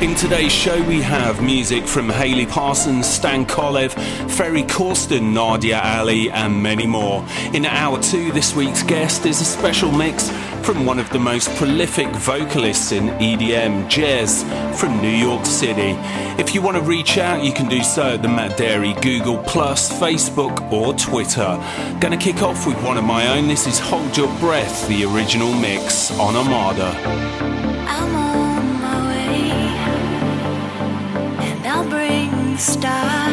In today's show, we have music from Hayley Parsons, Stan Kolev, Ferry Corsten, Nadia Ali, and many more. In hour two, this week's guest is a special mix from one of the most prolific vocalists in EDM, JES, from New York City. If you want to reach out, you can do so at the Matt Darey Google Plus, Facebook, or Twitter. Gonna kick off with one of my own. This is Hold Your Breath, the original mix on Armada. stars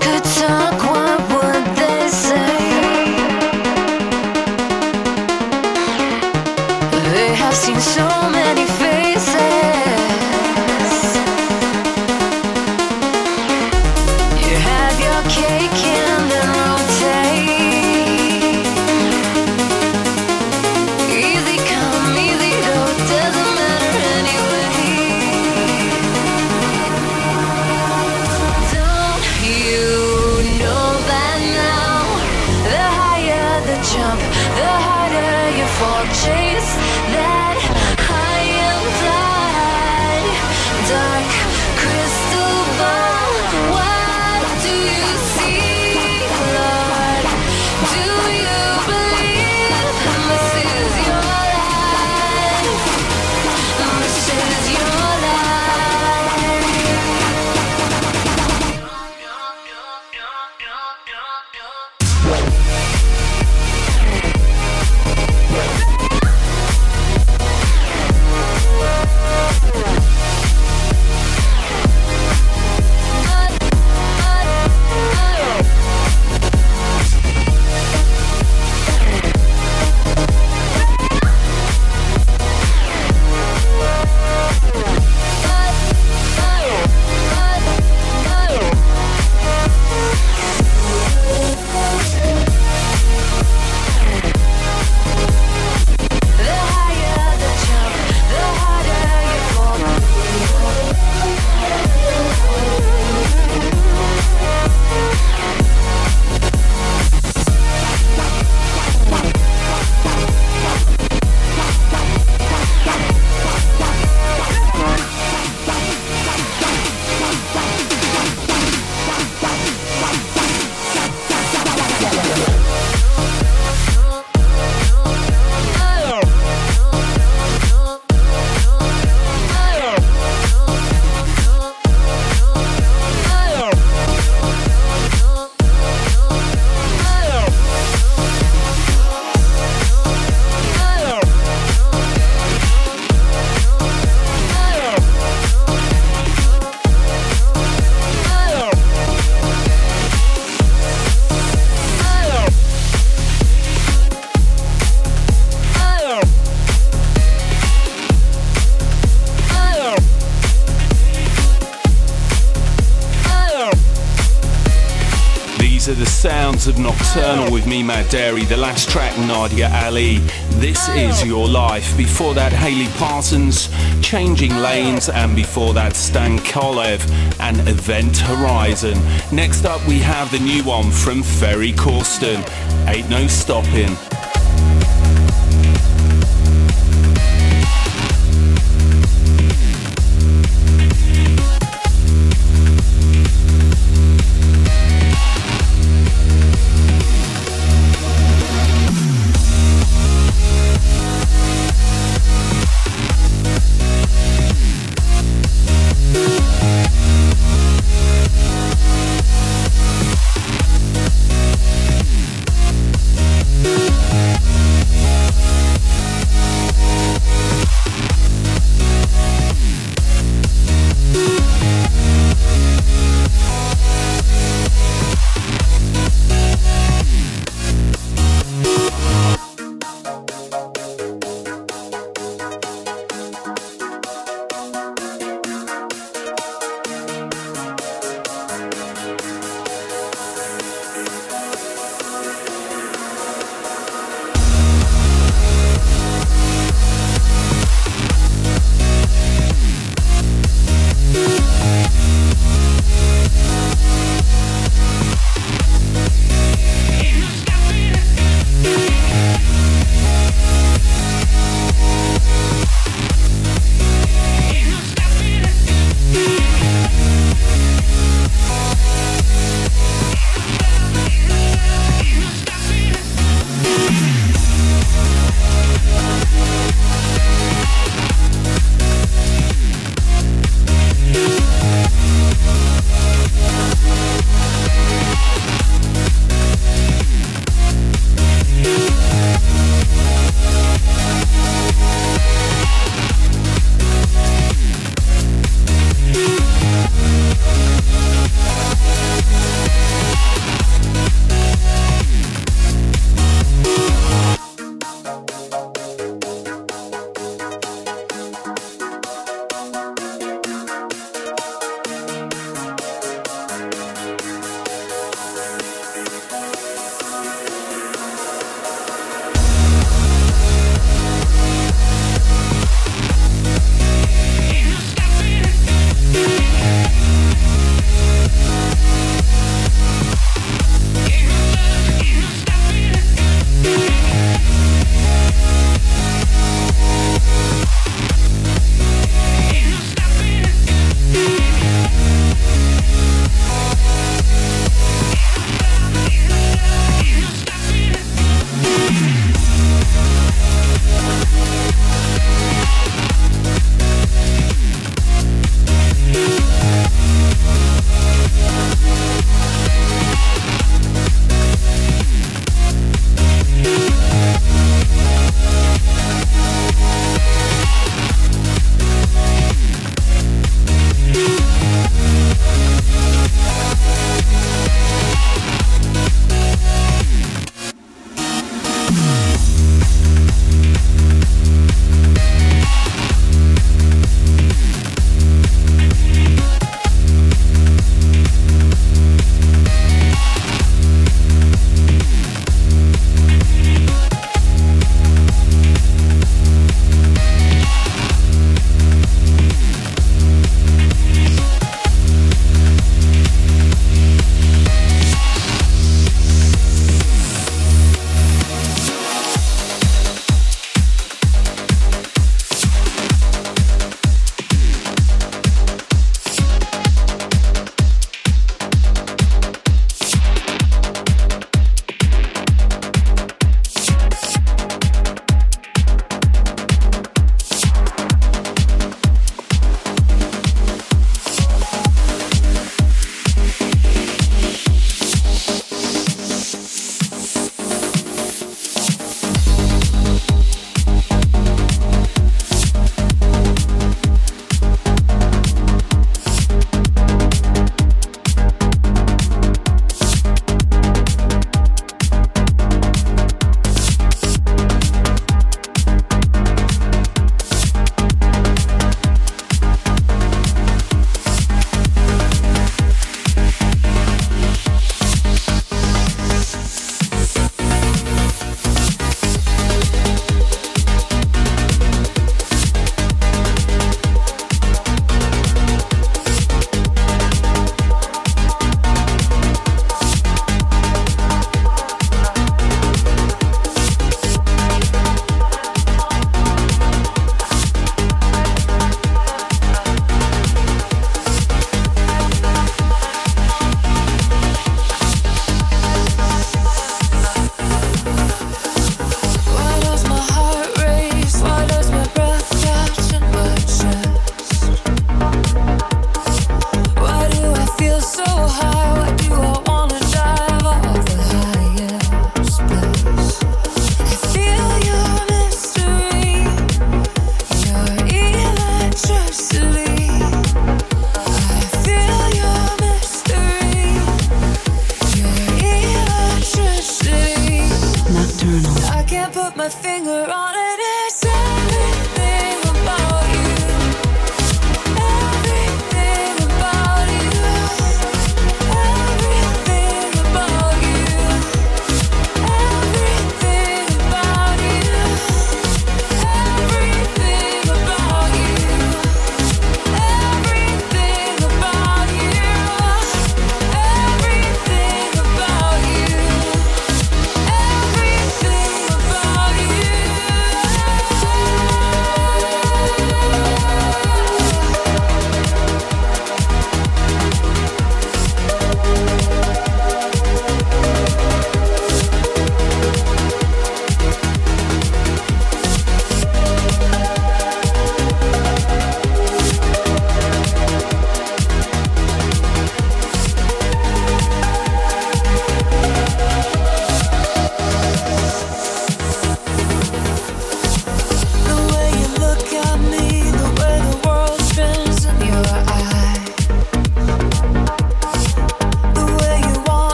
could turn of Nocturnal with me, Matt Darey. The last track, Nadia Ali. This is Your Life. Before that, Hayley Parsons, Changing Lanes, and before that, Stan Kolev and Event Horizon. Next up, we have the new one from Ferry Corsten. Ain't no stopping.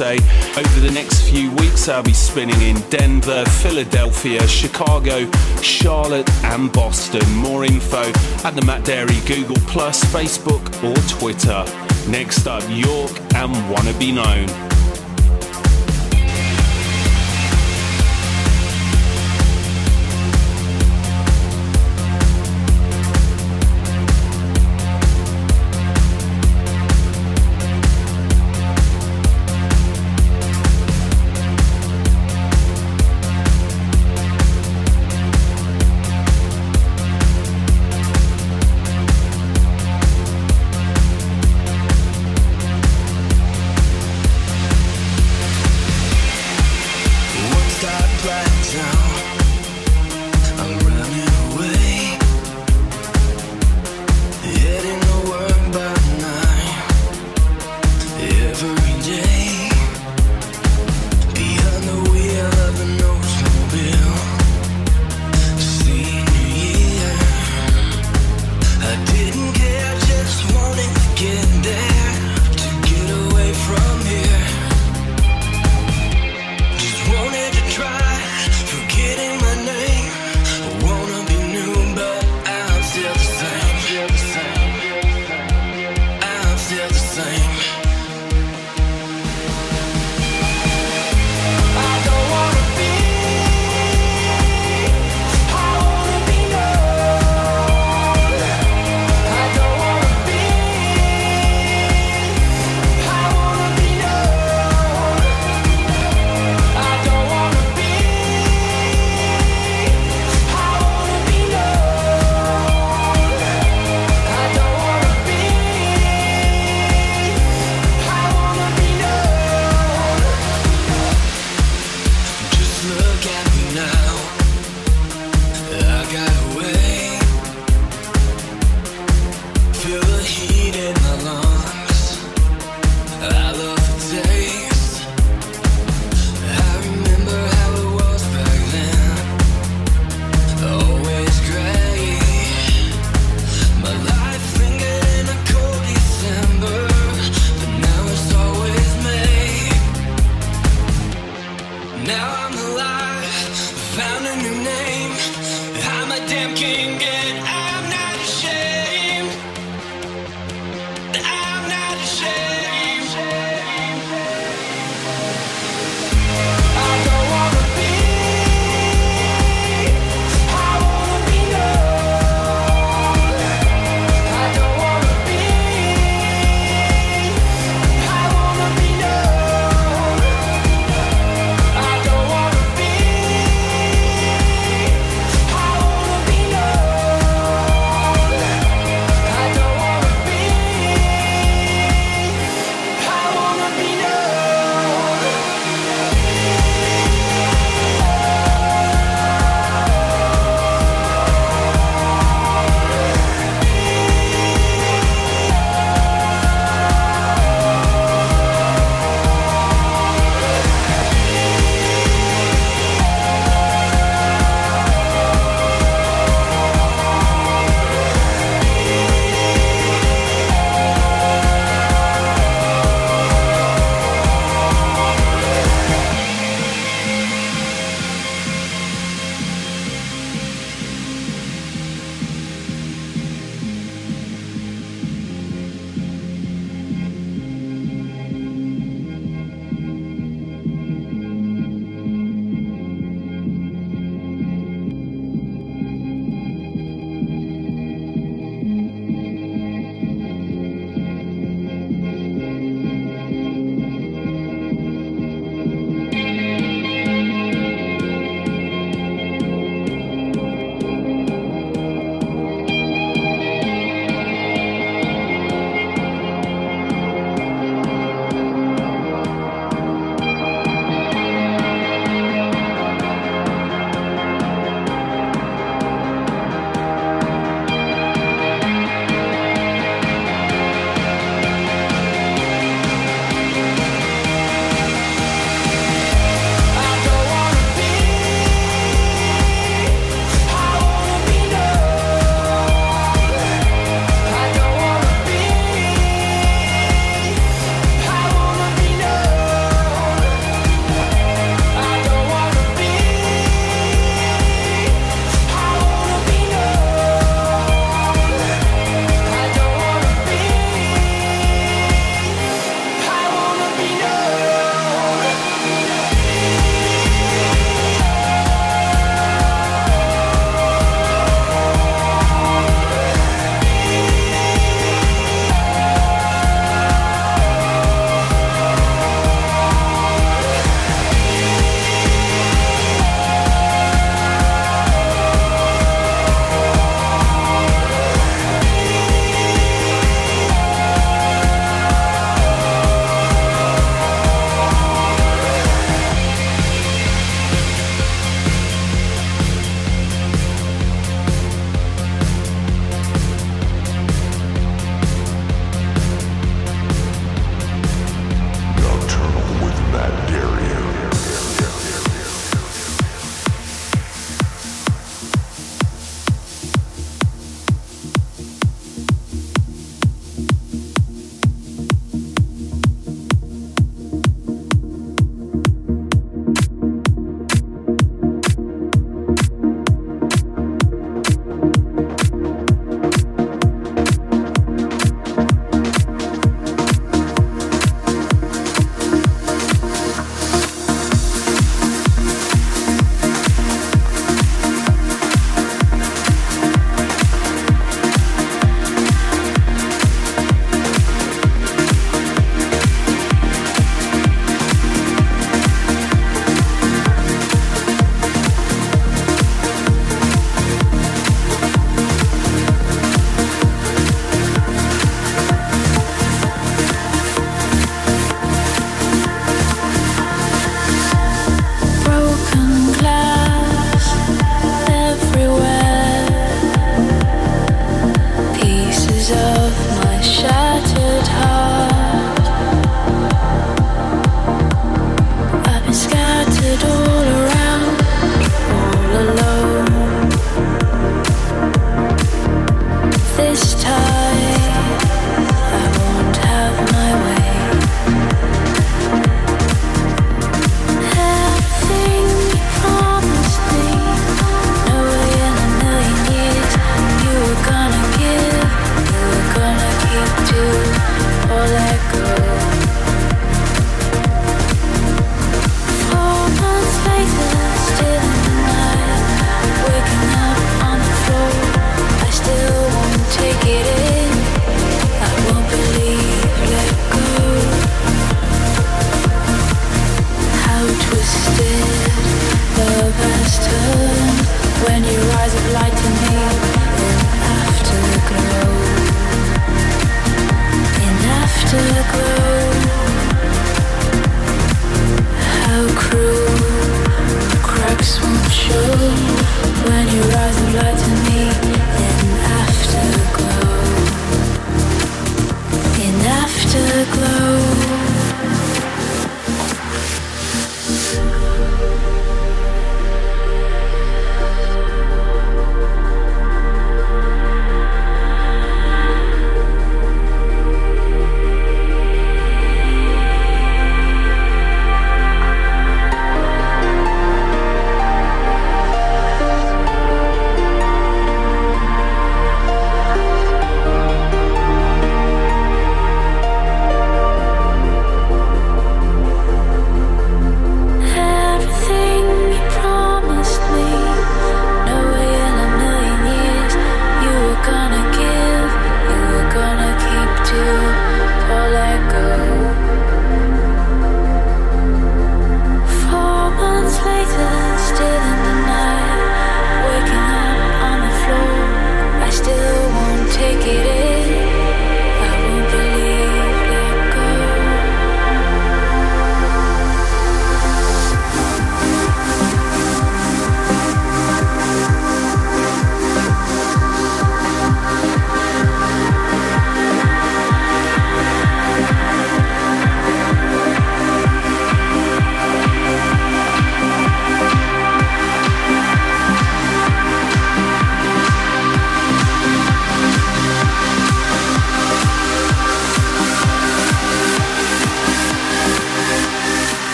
Over the next few weeks, I'll be spinning in Denver, Philadelphia, Chicago, Charlotte, and Boston. More info at the Matt Darey Google, Plus, Facebook, or Twitter. Next up, York and Wanna Be Known.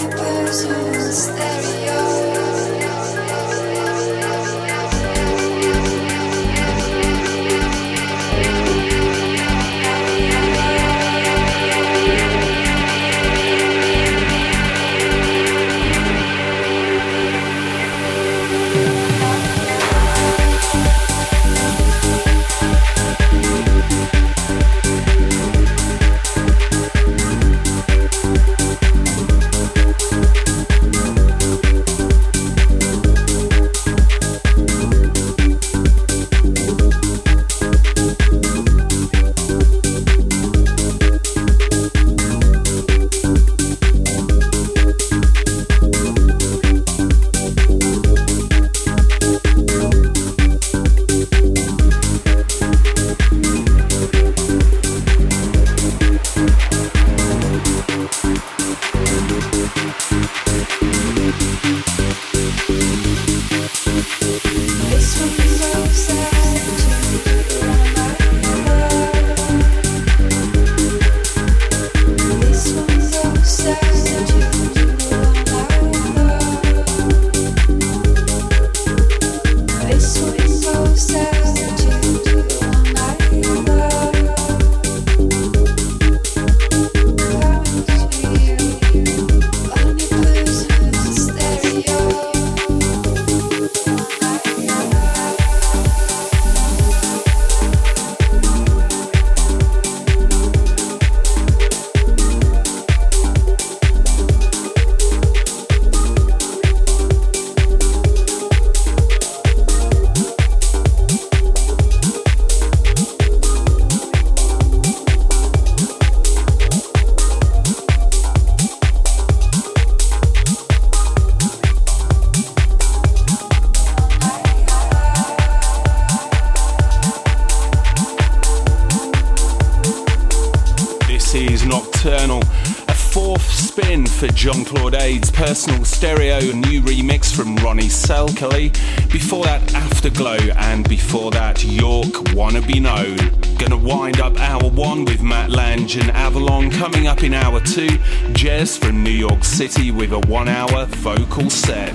universe, you staring. Personal stereo, a new remix from Ronnie Selkely. Before that, Afterglow, and before that, York Wanna Be Known. Gonna wind up hour one with Matt Lange and Avalon. Coming up in hour two, JES from New York City with a one hour vocal set.